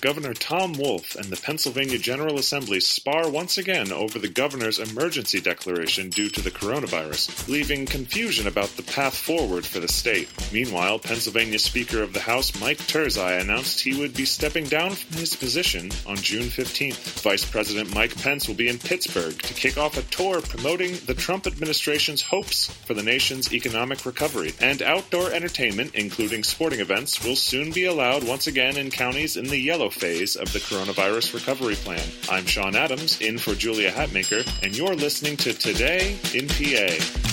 Governor Tom Wolf and the Pennsylvania General Assembly spar once again over the governor's emergency declaration due to the coronavirus, leaving confusion about the path forward for the state. Meanwhile, Pennsylvania Speaker of the House Mike Turzai announced he would be stepping down from his position on June 15th. Vice President Mike Pence will be in Pittsburgh to kick off a tour promoting the Trump administration's hopes for the nation's economic recovery. And outdoor entertainment, including sporting events, will soon be allowed once again in counties in the yellow phase of the coronavirus recovery plan. I'm Sean Adams, in for Julia Hatmaker, and you're listening to Today in PA.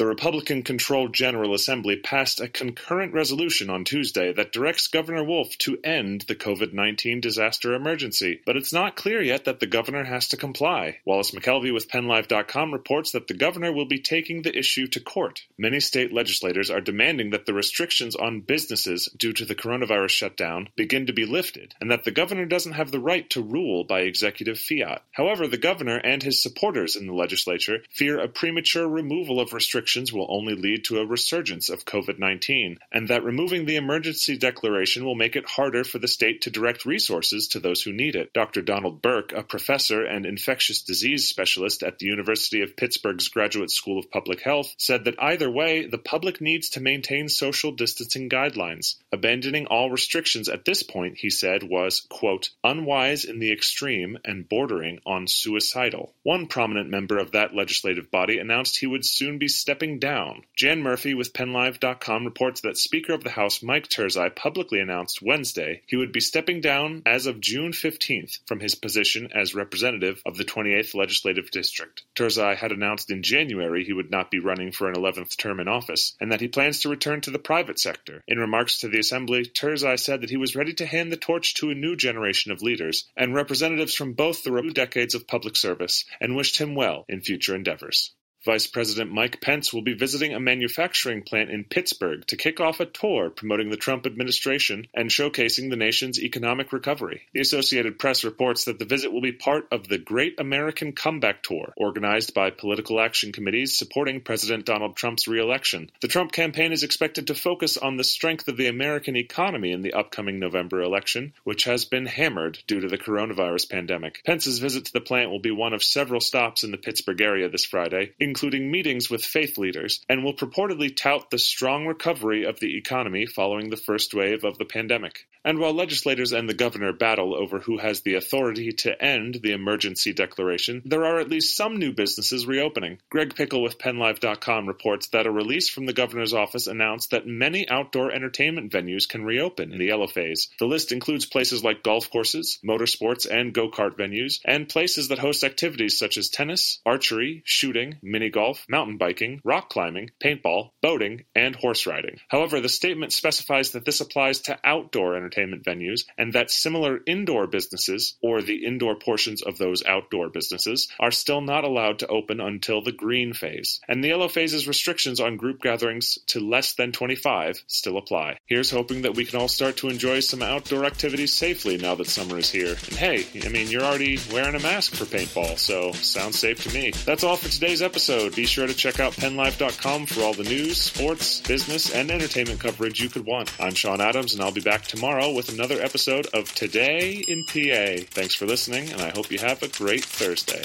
The Republican controlled General Assembly passed a concurrent resolution on Tuesday that directs Governor Wolf to end the COVID 19 disaster emergency, but it's not clear yet that the governor has to comply. Wallace McKelvey with PennLive.com reports that the governor will be taking the issue to court. Many state legislators are demanding that the restrictions on businesses due to the coronavirus shutdown begin to be lifted, and that the governor doesn't have the right to rule by executive fiat. However, the governor and his supporters in the legislature fear a premature removal of restrictions restrictions will only lead to a resurgence of COVID-19, and that removing the emergency declaration will make it harder for the state to direct resources to those who need it. Dr. Donald Burke, a professor and infectious disease specialist at the University of Pittsburgh's Graduate School of Public Health, said that either way, the public needs to maintain social distancing guidelines. Abandoning all restrictions at this point, he said, was, quote, unwise in the extreme and bordering on suicidal. One prominent member of that legislative body announced he would soon be stepping stepping down. Jan Murphy with PennLive.com reports that Speaker of the House Mike Turzai publicly announced Wednesday he would be stepping down as of June 15th from his position as representative of the 28th Legislative District. Turzai had announced in January he would not be running for an 11th term in office and that he plans to return to the private sector. In remarks to the Assembly, Turzai said that he was ready to hand the torch to a new generation of leaders and representatives from both the decades of public service and wished him well in future endeavors. Vice President Mike Pence will be visiting a manufacturing plant in Pittsburgh to kick off a tour promoting the Trump administration and showcasing the nation's economic recovery. The Associated Press reports that the visit will be part of the Great American Comeback Tour, organized by political action committees supporting President Donald Trump's reelection. The Trump campaign is expected to focus on the strength of the American economy in the upcoming November election, which has been hammered due to the coronavirus pandemic. Pence's visit to the plant will be one of several stops in the Pittsburgh area this Friday, including meetings with faith leaders, and will purportedly tout the strong recovery of the economy following the first wave of the pandemic. And while legislators and the governor battle over who has the authority to end the emergency declaration, there are at least some new businesses reopening. Greg Pickle with PennLive.com reports that a release from the governor's office announced that many outdoor entertainment venues can reopen in the yellow phase. The list includes places like golf courses, motorsports and go-kart venues, and places that host activities such as tennis, archery, shooting, mini golf, mountain biking, rock climbing, paintball, boating, and horse riding. However, the statement specifies that this applies to outdoor entertainment entertainment venues, and that similar indoor businesses, or the indoor portions of those outdoor businesses, are still not allowed to open until the green phase. And the yellow phase's restrictions on group gatherings to less than 25 still apply. Here's hoping that we can all start to enjoy some outdoor activities safely now that summer is here. And hey, I mean, you're already wearing a mask for paintball, so sounds safe to me. That's all for today's episode. Be sure to check out pennlive.com for all the news, sports, business, and entertainment coverage you could want. I'm Sean Adams, and I'll be back tomorrow with another episode of Today in PA. Thanks for listening, and I hope you have a great Thursday.